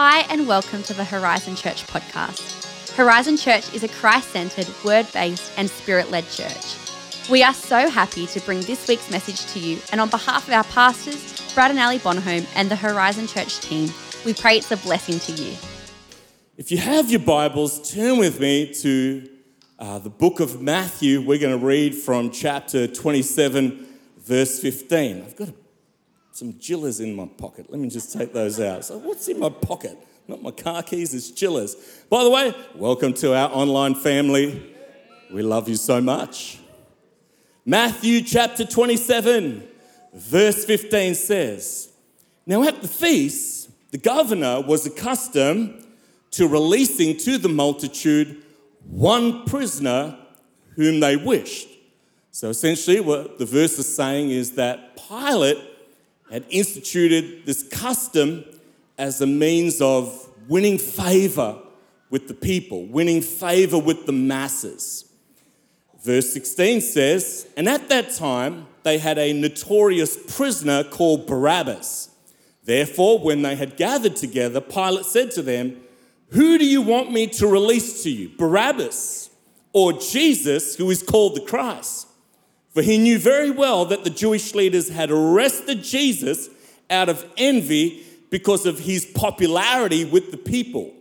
Hi, and welcome to the Horizon Church podcast. Horizon Church is a Christ centered, word based, and spirit led church. We are so happy to bring this week's message to you, and on behalf of our pastors, Brad and Ali Bonhomme, and the Horizon Church team, we pray it's a blessing to you. If you have your Bibles, turn with me to uh, the book of Matthew. We're going to read from chapter 27, verse 15. I've got a some Jillas in my pocket. Let me just take those out. So, what's in my pocket? Not my car keys, it's Jillas. By the way, welcome to our online family. We love you so much. Matthew chapter 27, verse 15 says, Now at the feast, the governor was accustomed to releasing to the multitude one prisoner whom they wished. So essentially, what the verse is saying is that Pilate had instituted this custom as a means of winning favor with the people, winning favor with the masses. Verse 16 says, And at that time they had a notorious prisoner called Barabbas. Therefore, when they had gathered together, Pilate said to them, Who do you want me to release to you, Barabbas or Jesus, who is called the Christ? For he knew very well that the Jewish leaders had arrested Jesus out of envy because of his popularity with the people.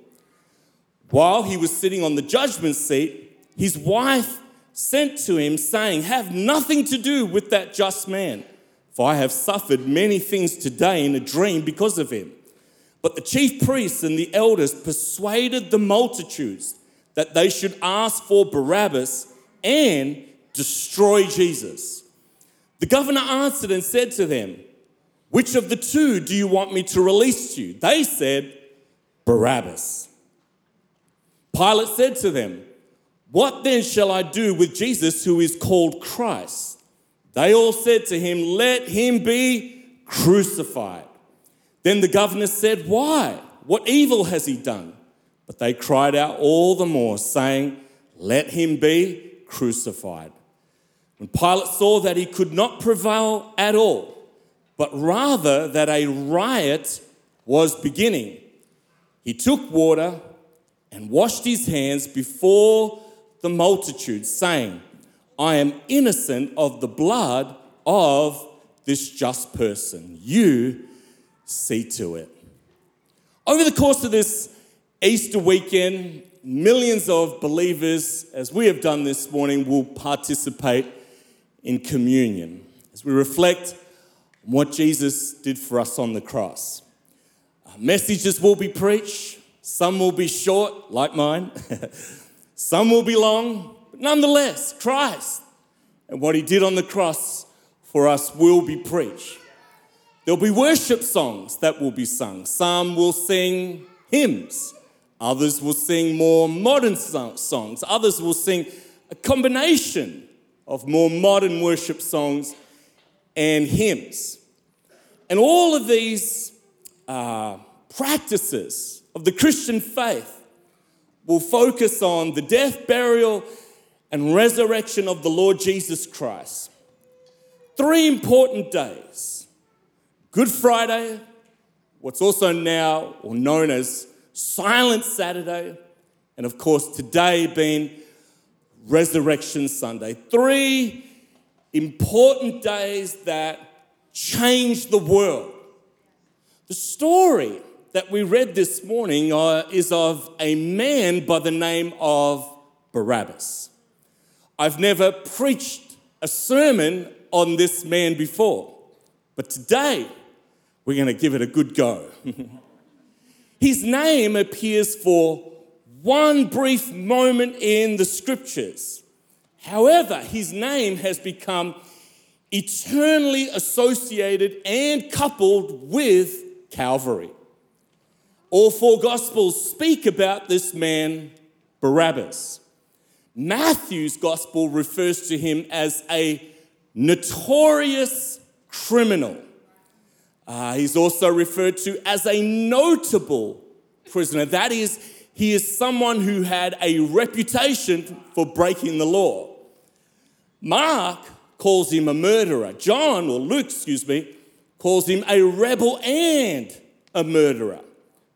While he was sitting on the judgment seat, his wife sent to him, saying, Have nothing to do with that just man, for I have suffered many things today in a dream because of him. But the chief priests and the elders persuaded the multitudes that they should ask for Barabbas and destroy Jesus. The governor answered and said to them, Which of the two do you want me to release to you? They said, Barabbas. Pilate said to them, What then shall I do with Jesus who is called Christ? They all said to him, Let him be crucified. Then the governor said, Why? What evil has he done? But they cried out all the more, saying, Let him be crucified. When Pilate saw that he could not prevail at all, but rather that a riot was beginning, he took water and washed his hands before the multitude, saying, I am innocent of the blood of this just person. You see to it. Over the course of this Easter weekend, millions of believers, as we have done this morning, will participate in communion as we reflect on what Jesus did for us on the cross. Messages will be preached, some will be short, like mine, some will be long, but nonetheless, Christ and what he did on the cross for us will be preached. There'll be worship songs that will be sung. Some will sing hymns, others will sing more modern songs, others will sing a combination of more modern worship songs and hymns. And all of these uh, practices of the Christian faith will focus on the death, burial, and resurrection of the Lord Jesus Christ. Three important days Good Friday, what's also now or known as Silent Saturday, and of course, today being Resurrection Sunday. Three important days that changed the world. The story that we read this morning uh, is of a man by the name of Barabbas. I've never preached a sermon on this man before, but today we're going to give it a good go. His name appears for one brief moment in the scriptures. However, his name has become eternally associated and coupled with Calvary. All four Gospels speak about this man, Barabbas. Matthew's Gospel refers to him as a notorious criminal. Uh, he's also referred to as a notable prisoner. That is, he is someone who had a reputation for breaking the law. Mark calls him a murderer. John, or Luke, excuse me, calls him a rebel and a murderer.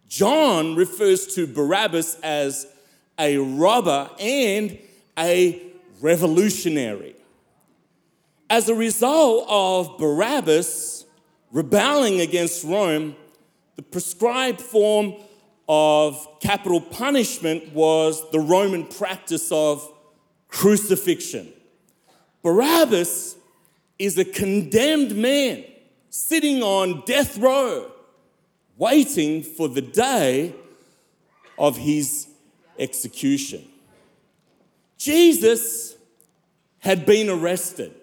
John refers to Barabbas as a robber and a revolutionary. As a result of Barabbas rebelling against Rome, the prescribed form of capital punishment was the Roman practice of crucifixion. Barabbas is a condemned man sitting on death row, waiting for the day of his execution. Jesus had been arrested.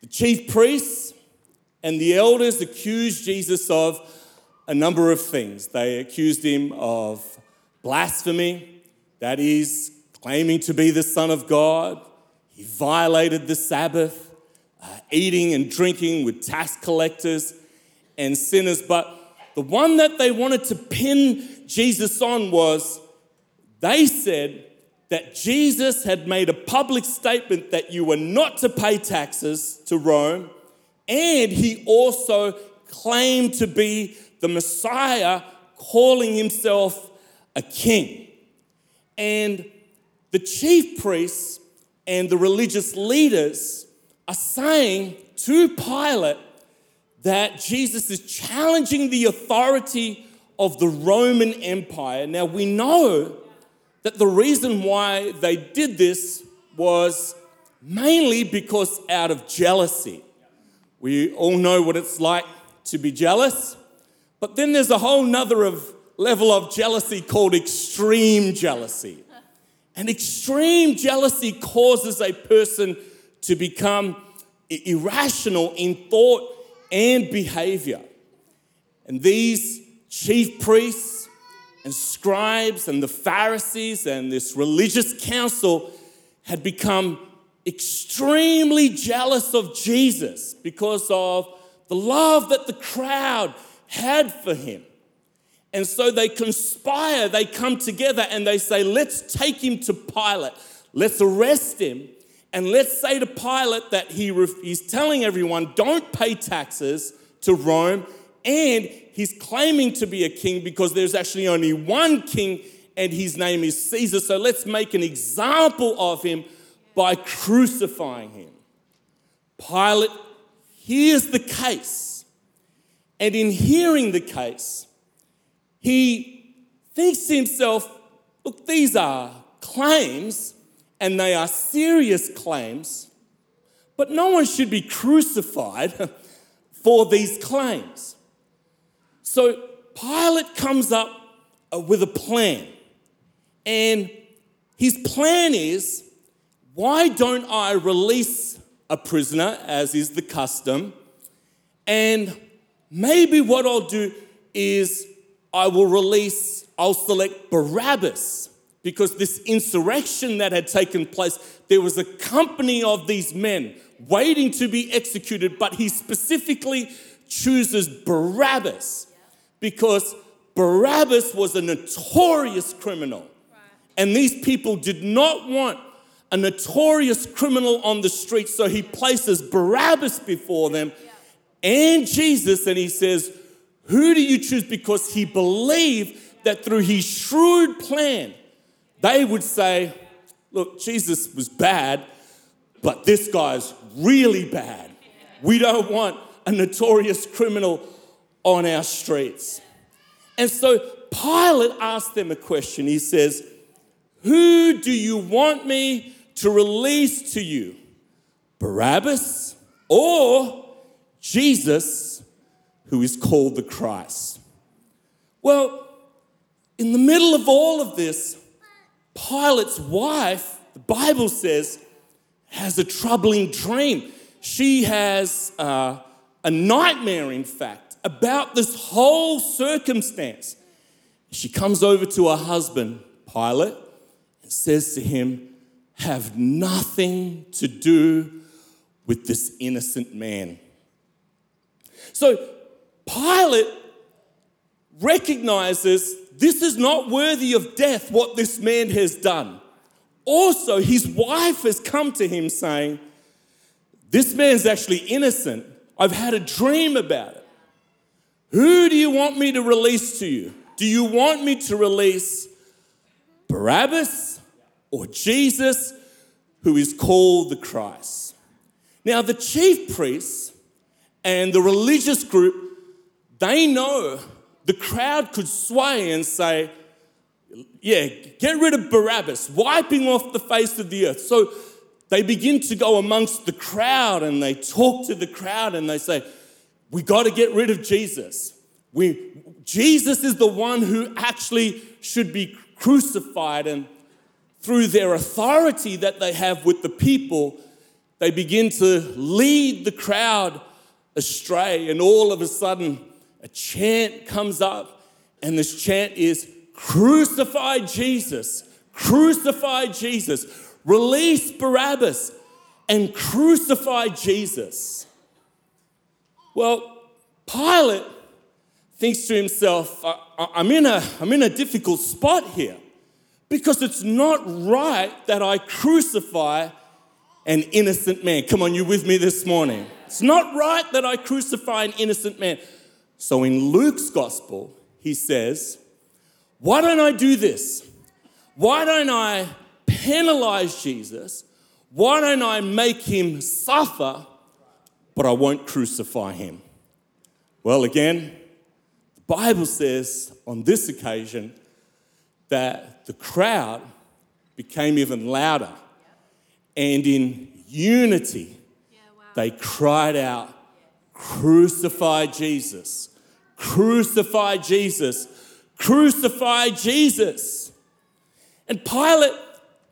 The chief priests and the elders accused Jesus of a number of things. They accused him of blasphemy, that is, claiming to be the Son of God. He violated the Sabbath, uh, eating and drinking with tax collectors and sinners. But the one that they wanted to pin Jesus on was they said that Jesus had made a public statement that you were not to pay taxes to Rome, and he also claimed to be the Messiah, calling himself a king. And the chief priests and the religious leaders are saying to Pilate that Jesus is challenging the authority of the Roman Empire. Now, we know that the reason why they did this was mainly because out of jealousy. We all know what it's like to be jealous, but then there's a whole nother of level of jealousy called extreme jealousy. And extreme jealousy causes a person to become irrational in thought and behavior. And these chief priests and scribes and the Pharisees and this religious council had become extremely jealous of Jesus because of the love that the crowd had for him. And so they conspire, they come together and they say, let's take him to Pilate, let's arrest him, and let's say to Pilate that he he's telling everyone, don't pay taxes to Rome and he's claiming to be a king because there's actually only one king and his name is Caesar. So let's make an example of him by crucifying him. Pilate hears the case, and in hearing the case, he thinks to himself, look, these are claims, and they are serious claims, but no one should be crucified for these claims. So Pilate comes up uh, with a plan. And his plan is why don't I release a prisoner, as is the custom? And maybe what I'll do is I will release, I'll select Barabbas because this insurrection that had taken place, there was a company of these men waiting to be executed, but he specifically chooses Barabbas because Barabbas was a notorious criminal. And these people did not want a notorious criminal on the street, so he places Barabbas before them and Jesus, and he says, Who do you choose? Because he believed that through his shrewd plan, they would say, Look, Jesus was bad, but this guy's really bad. We don't want a notorious criminal on our streets. And so Pilate asked them a question. He says, Who do you want me to release to you? Barabbas or Jesus, who is called the Christ? Well, in the middle of all of this, Pilate's wife, the Bible says, has a troubling dream. She has uh, a nightmare, in fact about this whole circumstance. She comes over to her husband, Pilate, and says to him, Have nothing to do with this innocent man. So Pilate recognizes this is not worthy of death, what this man has done. Also, his wife has come to him saying, This man's actually innocent. I've had a dream about it. Who do you want me to release to you? Do you want me to release Barabbas or Jesus, who is called the Christ? Now, the chief priests and the religious group, they know the crowd could sway and say, yeah, get rid of Barabbas, wiping off the face of the earth. So they begin to go amongst the crowd and they talk to the crowd and they say, We got to get rid of Jesus. We, Jesus is the one who actually should be crucified. And through their authority that they have with the people, they begin to lead the crowd astray. And all of a sudden, a chant comes up, and this chant is Crucify Jesus, crucify Jesus, release Barabbas, and crucify Jesus. Well, Pilate thinks to himself, I'm in a, I'm in a difficult spot here because it's not right that I crucify an innocent man. Come on, you with me this morning? It's not right that I crucify an innocent man. So in Luke's gospel, he says, Why don't I do this? Why don't I penalize Jesus? Why don't I make him suffer, but I won't crucify him? Well, again, the Bible says on this occasion that the crowd became even louder. And in unity, they cried out, Crucify Jesus, crucify Jesus, crucify Jesus. And Pilate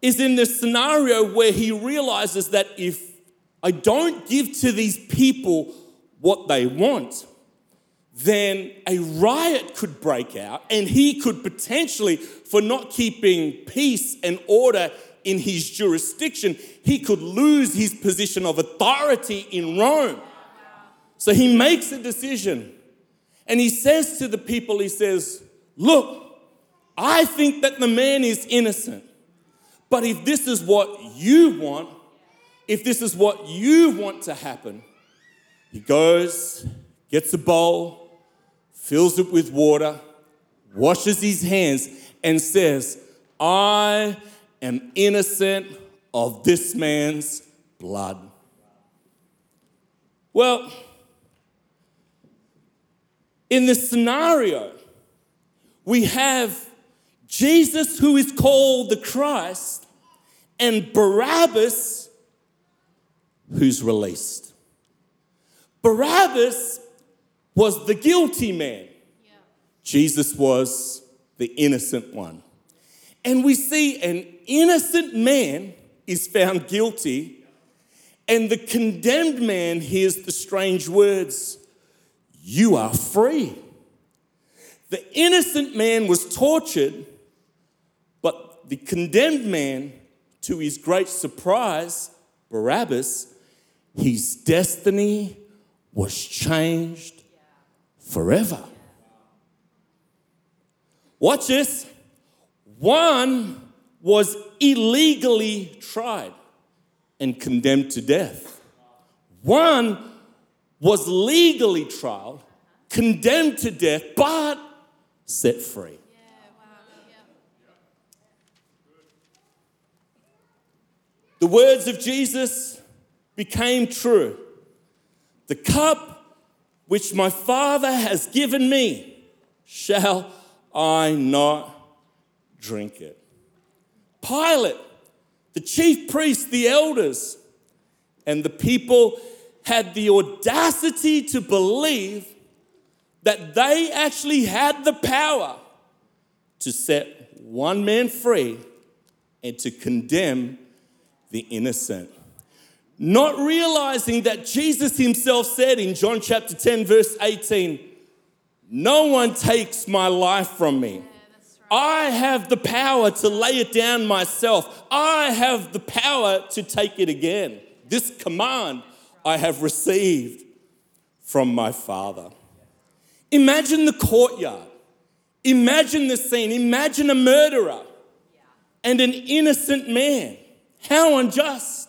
is in this scenario where he realizes that if I don't give to these people what they want, then a riot could break out and he could potentially, for not keeping peace and order in his jurisdiction, he could lose his position of authority in Rome. So he makes a decision and he says to the people, he says, Look, I think that the man is innocent, but if this is what you want, if this is what you want to happen, he goes, gets a bowl, fills it with water, washes his hands, and says, I am innocent of this man's blood. Well, in this scenario, we have Jesus, who is called the Christ, and Barabbas, who's released. Barabbas was the guilty man. Yeah. Jesus was the innocent one. And we see an innocent man is found guilty, and the condemned man hears the strange words, You are free. The innocent man was tortured, but the condemned man, to his great surprise, Barabbas, his destiny was changed forever. Watch this. One was illegally tried and condemned to death. One was legally tried, condemned to death, but set free. The words of Jesus became true. The cup which my Father has given me, shall I not drink it? Pilate, the chief priests, the elders, and the people had the audacity to believe that they actually had the power to set one man free and to condemn the innocent not realizing that Jesus himself said in John chapter 10, verse 18, No one takes my life from me. I have the power to lay it down myself. I have the power to take it again. This command I have received from my Father. Imagine the courtyard. Imagine the scene. Imagine a murderer and an innocent man. How unjust.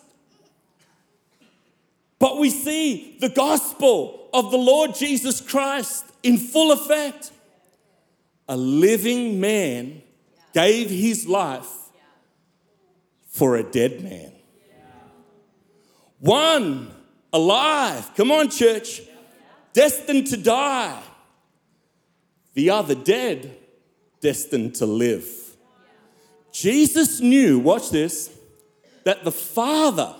But we see the gospel of the Lord Jesus Christ in full effect. A living man gave his life for a dead man. One alive, come on, church, destined to die. The other dead, destined to live. Jesus knew, watch this, that the Father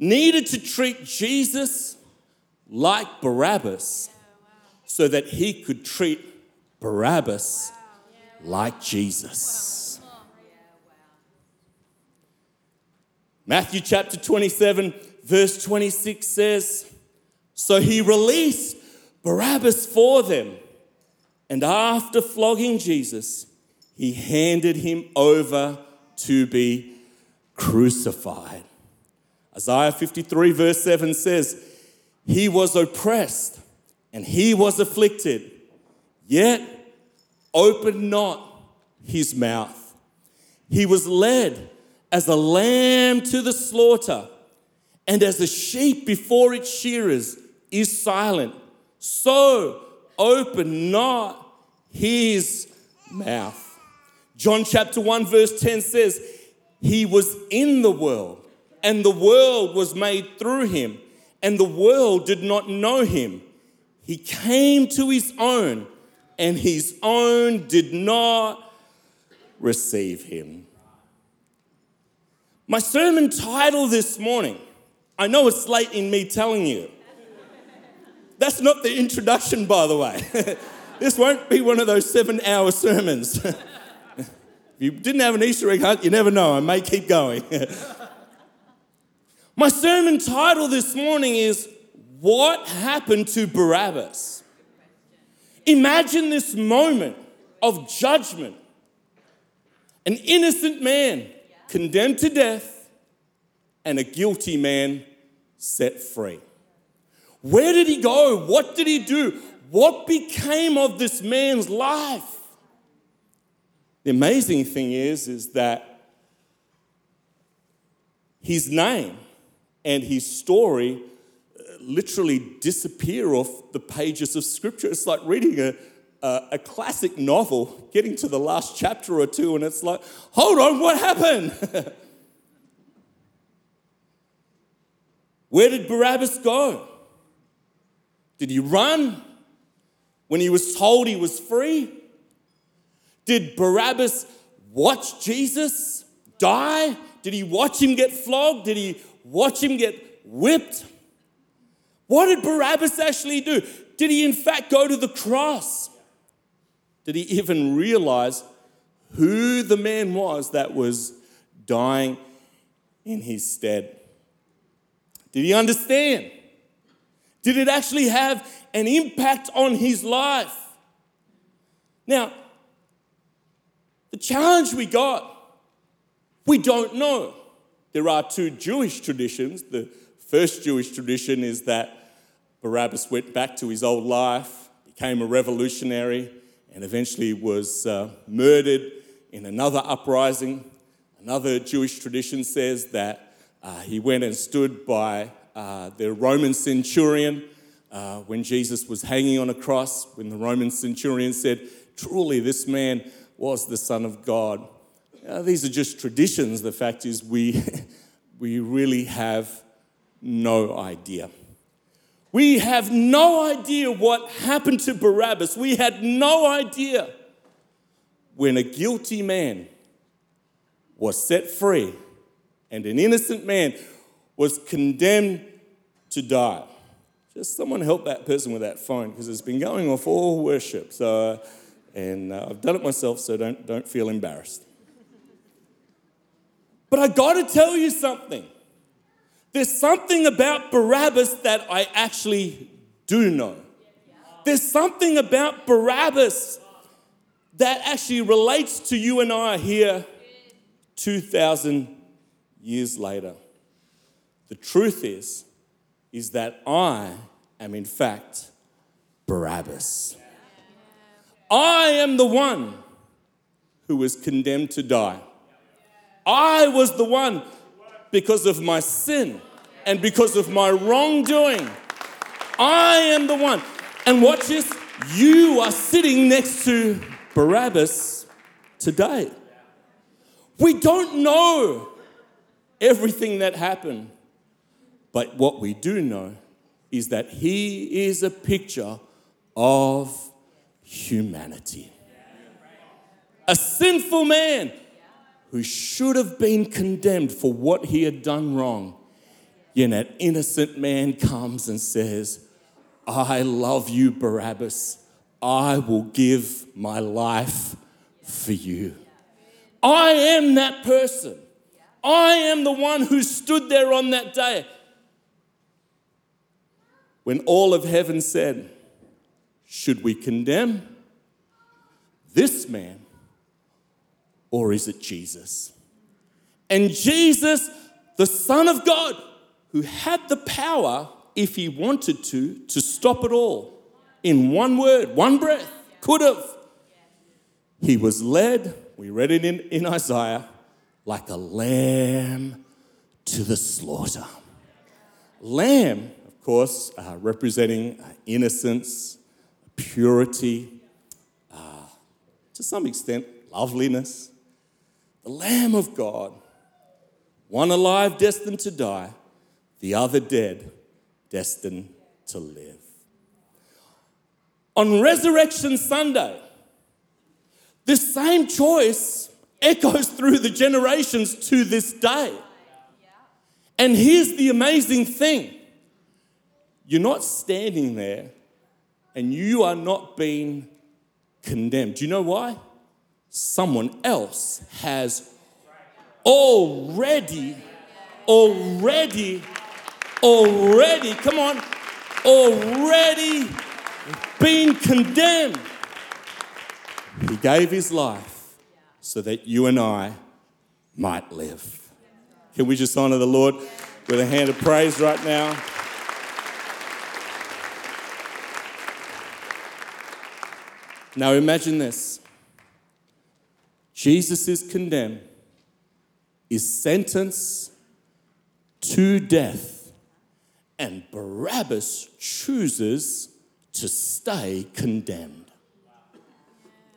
needed to treat Jesus like Barabbas so that he could treat Barabbas like Jesus. Matthew chapter 27, verse 26 says, So he released Barabbas for them, and after flogging Jesus, he handed him over to be crucified. Isaiah 53, verse 7 says, He was oppressed and he was afflicted, yet opened not his mouth. He was led as a lamb to the slaughter, and as a sheep before its shearers is silent, so open not his mouth. John chapter 1, verse 10 says, He was in the world, and the world was made through him, and the world did not know him. He came to his own, and his own did not receive him. My sermon title this morning, I know it's late in me telling you. That's not the introduction, by the way. this won't be one of those seven hour sermons. if you didn't have an Easter egg hunt, you never know. I may keep going. My sermon title this morning is What Happened to Barabbas? Imagine this moment of judgment. An innocent man condemned to death and a guilty man set free. Where did he go? What did he do? What became of this man's life? The amazing thing is, is that his name and his story literally disappear off the pages of scripture. It's like reading a, a, a, classic novel, getting to the last chapter or two, and it's like, hold on, what happened? Where did Barabbas go? Did he run when he was told he was free? Did Barabbas watch Jesus die? Did he watch him get flogged? Did he watch him get whipped? What did Barabbas actually do? Did he, in fact, go to the cross? Did he even realize who the man was that was dying in his stead? Did he understand? Did it actually have an impact on his life? Now, the challenge we got, we don't know. There are two Jewish traditions. The first Jewish tradition is that Barabbas went back to his old life, became a revolutionary, and eventually was uh, murdered in another uprising. Another Jewish tradition says that uh, he went and stood by uh, the Roman centurion uh, when Jesus was hanging on a cross, when the Roman centurion said, Truly, this man was the Son of God. Uh, these are just traditions. The fact is, we, we really have no idea. We have no idea what happened to Barabbas. We had no idea when a guilty man was set free and an innocent man was condemned to die. Just someone help that person with that phone because it's been going off all worship. So, and uh, I've done it myself, so don't, don't feel embarrassed. But I got to tell you something. There's something about Barabbas that I actually do know. There's something about Barabbas that actually relates to you and I here 2,000 years later. The truth is, is that I am in fact Barabbas. I am the one who was condemned to die. I was the one because of my sin and because of my wrongdoing. I am the one. And watch this You are sitting next to Barabbas today. We don't know everything that happened, but what we do know is that he is a picture of humanity. A sinful man who should have been condemned for what he had done wrong. Yet that innocent man comes and says, I love you, Barabbas. I will give my life for you. I am that person. I am the one who stood there on that day when all of heaven said, Should we condemn this man or is it Jesus? And Jesus, the Son of God, who had the power, if he wanted to, to stop it all in one word, one breath, could have. He was led, we read it in, in Isaiah, like a lamb to the slaughter. Lamb, of course, uh, representing uh, innocence, purity, uh, to some extent, loveliness. The Lamb of God, one alive, destined to die, the other dead, destined to live. On Resurrection Sunday, this same choice echoes through the generations to this day. And here's the amazing thing you're not standing there and you are not being condemned. Do you know why? Someone else has already, already, already, come on, already been condemned. He gave his life so that you and I might live. Can we just honor the Lord with a hand of praise right now? Now imagine this Jesus is condemned, is sentenced to death, and Barabbas chooses to stay condemned.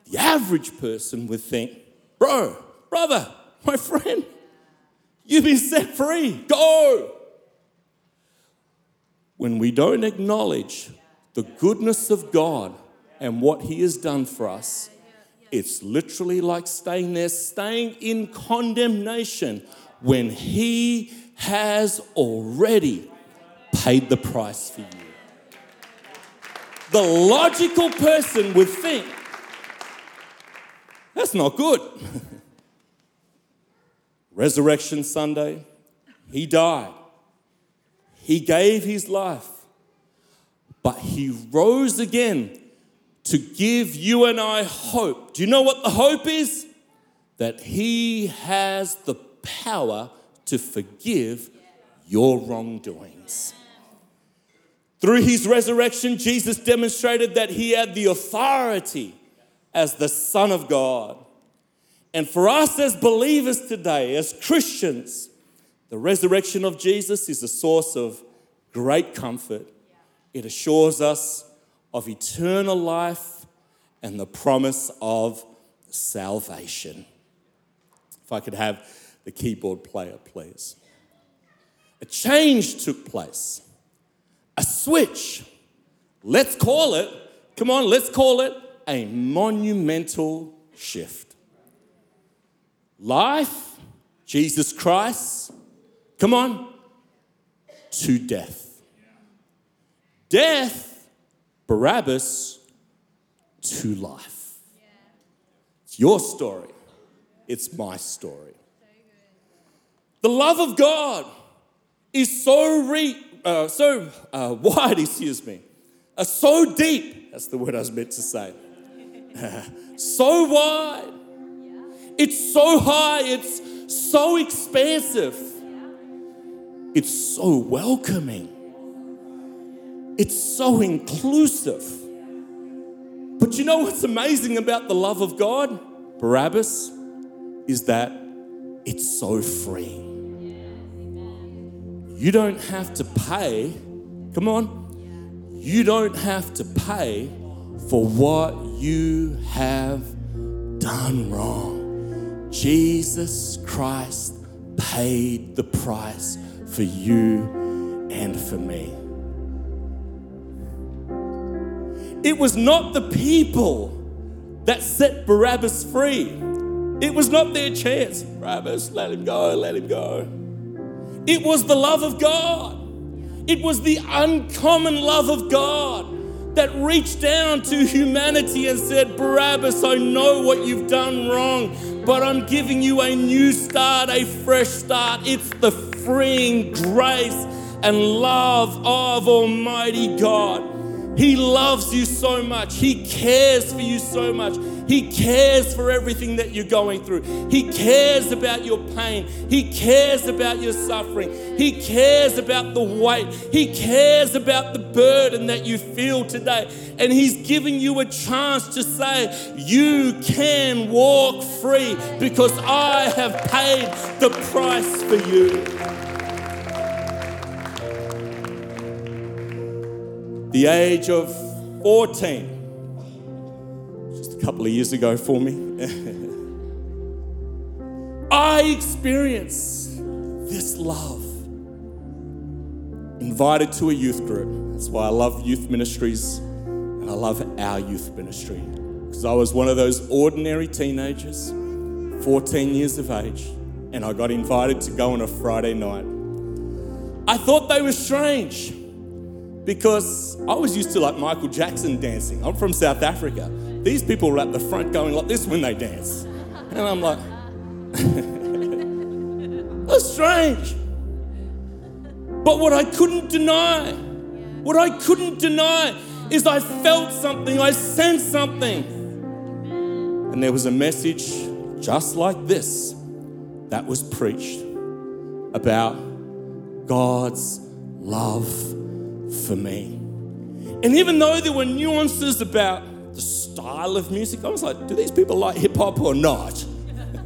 The average person would think, Bro, brother, my friend, you've been set free, go. When we don't acknowledge the goodness of God and what He has done for us, it's literally like staying there, staying in condemnation when He has already paid the price for you. The logical person would think, that's not good. Resurrection Sunday, he died. He gave his life, but he rose again to give you and I hope. Do you know what the hope is? That he has the power to forgive your wrongdoings. Through his resurrection, Jesus demonstrated that he had the authority as the Son of God. And for us as believers today, as Christians, the resurrection of Jesus is a source of great comfort. It assures us of eternal life and the promise of salvation. If I could have the keyboard player, please. A change took place, a switch. Let's call it, come on, let's call it a monumental shift. Life, Jesus Christ, come on, to death. Death, Barabbas, to life. It's your story, it's my story. The love of God is so, re, uh, so uh, wide, excuse me, uh, so deep, that's the word I was meant to say so wide, it's so high, it's so expansive, it's so welcoming, it's so inclusive. But you know what's amazing about the love of God, Barabbas, is that it's so free. You don't have to pay, come on, you don't have to pay for what you have done wrong. Jesus Christ paid the price for you and for me. It was not the people that set Barabbas free. It was not their chance. Barabbas, let him go, let him go. It was the love of God. It was the uncommon love of God that reached down to humanity and said, Barabbas, I know what you've done wrong, but I'm giving you a new start, a fresh start. It's the freeing grace and love of Almighty God. He loves you so much. He cares for you so much. He cares for everything that you're going through. He cares about your pain. He cares about your suffering. He cares about the weight. He cares about the burden that you feel today. And He's giving you a chance to say, You can walk free because I have paid the price for you. The age of 14, just a couple of years ago for me, I experienced this love. Invited to a youth group. That's why I love youth ministries and I love our youth ministry. Because I was one of those ordinary teenagers, 14 years of age, and I got invited to go on a Friday night. I thought they were strange because I was used to like Michael Jackson dancing. I'm from South Africa. These people were at the front going like this when they dance. And I'm like, that's strange. But what I couldn't deny, what I couldn't deny is I felt something, I sensed something. And there was a message just like this that was preached about God's love for me. And even though there were nuances about the style of music, I was like, do these people like hip hop or not?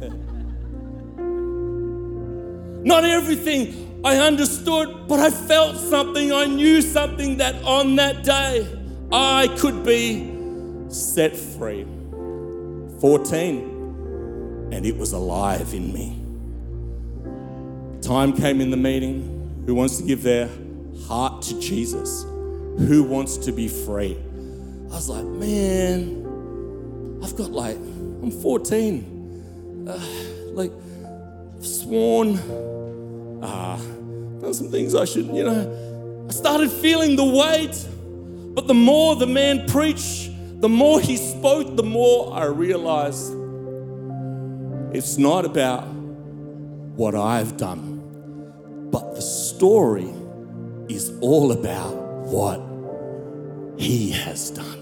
not everything I understood, but I felt something, I knew something that on that day I could be set free. 14, and it was alive in me. Time came in the meeting. Who wants to give their heart to Jesus, who wants to be free. I was like, man, I've got like, I'm 14. Uh, like, I've sworn, uh, done some things I shouldn't, you know. I started feeling the weight, but the more the man preached, the more he spoke, the more I realized it's not about what I've done, but the story is all about what He has done.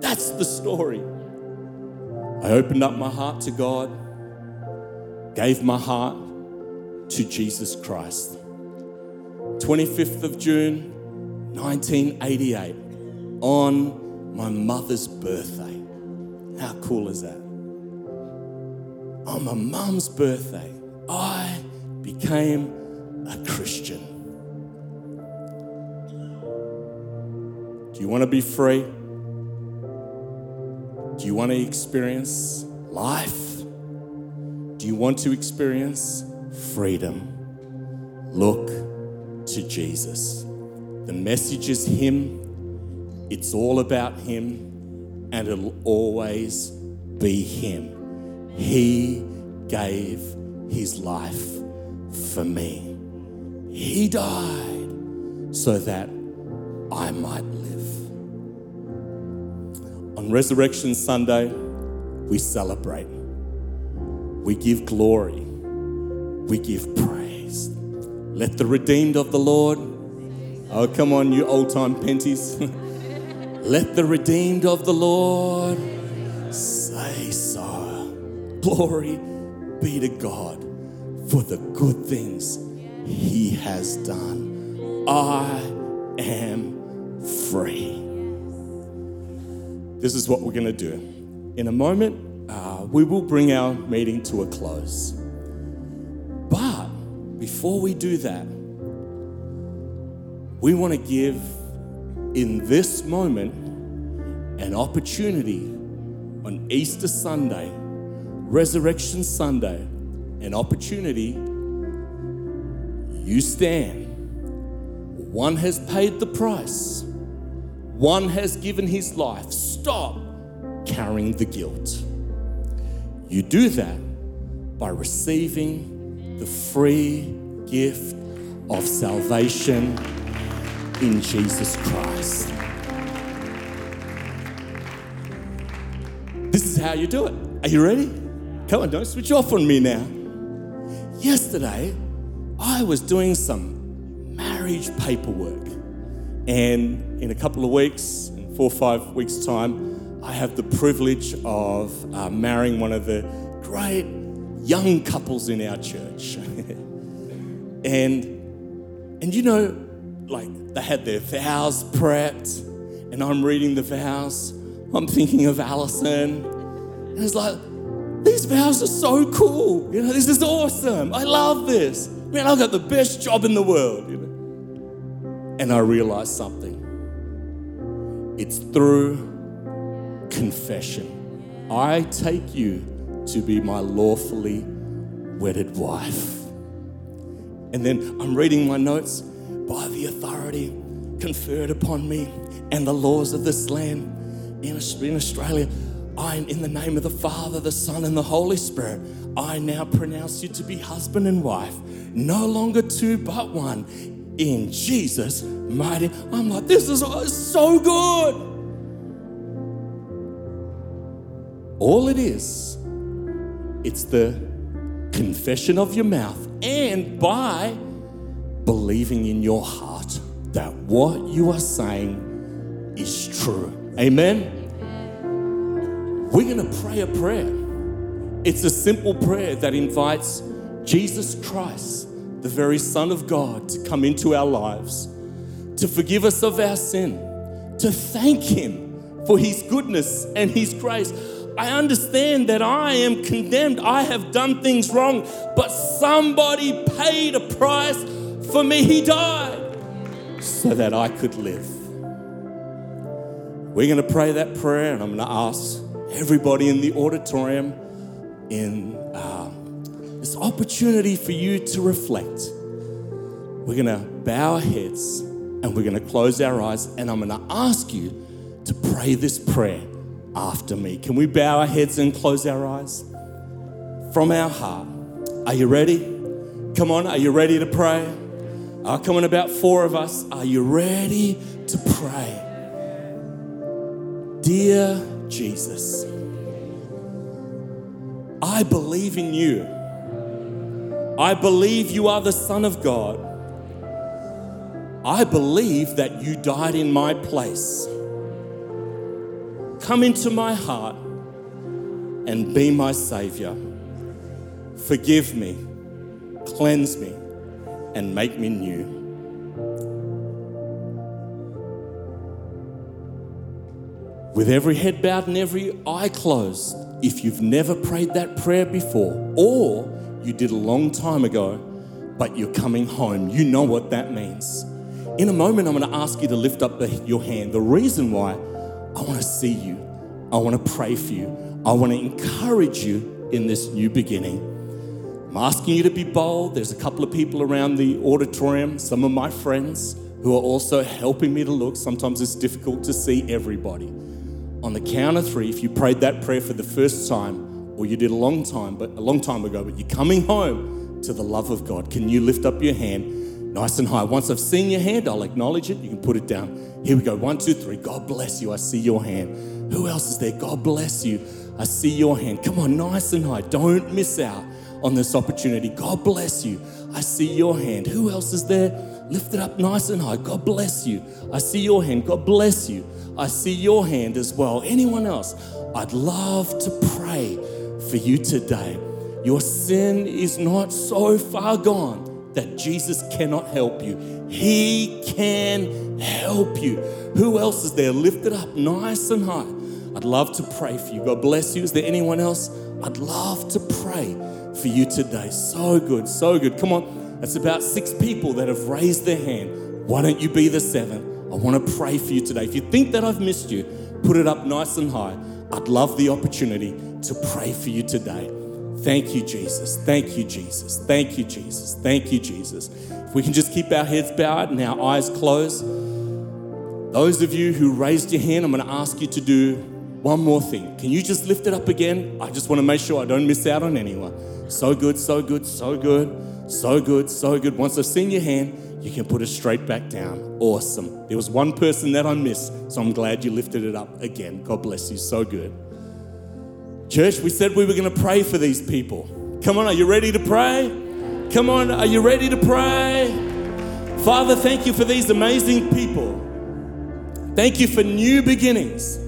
That's the story. I opened up my heart to God, gave my heart to Jesus Christ. 25th of June, 1988, on my mother's birthday. How cool is that? On my mum's birthday, I became a Christian. You want to be free? Do you want to experience life? Do you want to experience freedom? Look to Jesus. The message is Him, it's all about Him, and it'll always be Him. He gave His life for me. He died so that I might on Resurrection Sunday, we celebrate, we give glory, we give praise. Let the redeemed of the Lord, oh, come on, you old time penties. Let the redeemed of the Lord say so. Glory be to God for the good things He has done. I am free this is what we're going to do. In a moment, uh, we will bring our meeting to a close. But before we do that, we want to give in this moment an opportunity on Easter Sunday, Resurrection Sunday, an opportunity. You stand. One has paid the price, one has given his life. Stop carrying the guilt. You do that by receiving the free gift of salvation in Jesus Christ. This is how you do it. Are you ready? Come on, don't switch off on me now. Yesterday, I was doing some marriage paperwork, and in a couple of weeks, in four or five weeks' time, I have the privilege of uh, marrying one of the great young couples in our church. and and you know, like they had their vows prepped, and I'm reading the vows. I'm thinking of Allison. And it's like, these vows are so cool. You know, this is awesome. I love this. Man, I've got the best job in the world. You know? And I realized something. It's through confession. I take you to be my lawfully wedded wife. And then I'm reading my notes by the authority conferred upon me and the laws of this land in Australia. I, in the name of the Father, the Son, and the Holy Spirit, I now pronounce you to be husband and wife, no longer two but one. In Jesus' mighty, I'm like, this is uh, so good. All it is, it's the confession of your mouth and by believing in your heart that what you are saying is true. Amen. We're going to pray a prayer. It's a simple prayer that invites Jesus Christ, the very Son of God, to come into our lives, to forgive us of our sin, to thank Him for His goodness and His grace. I understand that I am condemned. I have done things wrong, but somebody paid a price for me. He died so that I could live. We're going to pray that prayer, and I'm going to ask everybody in the auditorium in uh, this opportunity for you to reflect. We're going to bow our heads and we're going to close our eyes, and I'm going to ask you to pray this prayer after me. Can we bow our heads and close our eyes? From our heart. Are you ready? Come on, are you ready to pray? Uh, come on, about four of us. Are you ready to pray? Dear Jesus, I believe in you. I believe you are the Son of God. I believe that you died in my place. Come into my heart and be my Savior. Forgive me, cleanse me, and make me new. With every head bowed and every eye closed, if you've never prayed that prayer before, or you did a long time ago, but you're coming home, you know what that means. In a moment, I'm going to ask you to lift up the, your hand. The reason why I want to see you. I want to pray for you. I want to encourage you in this new beginning. I'm asking you to be bold. There's a couple of people around the auditorium, some of my friends who are also helping me to look. Sometimes it's difficult to see everybody. On the count of three, if you prayed that prayer for the first time, or you did a long time, but a long time ago, but you're coming home to the love of God, can you lift up your hand nice and high? Once I've seen your hand, I'll acknowledge it. You can put it down. Here we go. One, two, three. God bless you. I see your hand. Who else is there? God bless you. I see your hand. Come on, nice and high. Don't miss out on this opportunity. God bless you. I see your hand. Who else is there? Lift it up nice and high. God bless you. I see your hand. God bless you. I see your hand as well. Anyone else? I'd love to pray for you today. Your sin is not so far gone that Jesus cannot help you. He can help you. Who else is there? Lift it up nice and high. I'd love to pray for you. God bless you. Is there anyone else? I'd love to pray for you today. So good, so good. Come on. That's about six people that have raised their hand. Why don't you be the seven? I want to pray for you today. If you think that I've missed you, put it up nice and high. I'd love the opportunity to pray for you today. Thank you, Jesus. Thank you, Jesus. Thank you, Jesus. Thank you, Jesus. If we can just keep our heads bowed and our eyes closed. Those of you who raised your hand, I'm going to ask you to do one more thing. Can you just lift it up again? I just want to make sure I don't miss out on anyone. So good, so good, so good, so good, so good. Once I've seen your hand, you can put it straight back down. Awesome. There was one person that I missed, so I'm glad you lifted it up again. God bless you. So good. Church, we said we were going to pray for these people. Come on, are you ready to pray? Come on, are you ready to pray? Father, thank you for these amazing people. Thank you for new beginnings.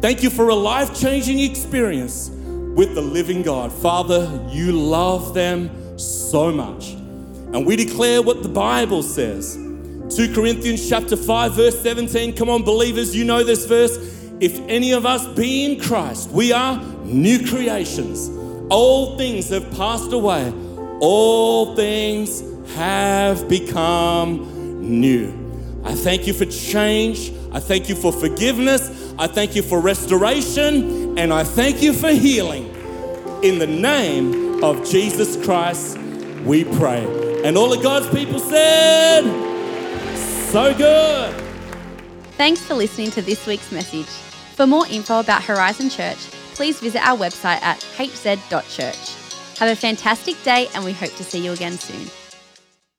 Thank you for a life changing experience with the living God. Father, you love them so much. And we declare what the Bible says. 2 Corinthians chapter 5 verse 17. Come on believers, you know this verse. If any of us be in Christ, we are new creations. Old things have passed away. All things have become new. I thank you for change. I thank you for forgiveness. I thank you for restoration. And I thank you for healing. In the name of Jesus Christ, we pray. And all of God's people said, so good. Thanks for listening to this week's message. For more info about Horizon Church, please visit our website at hz.church. Have a fantastic day, and we hope to see you again soon.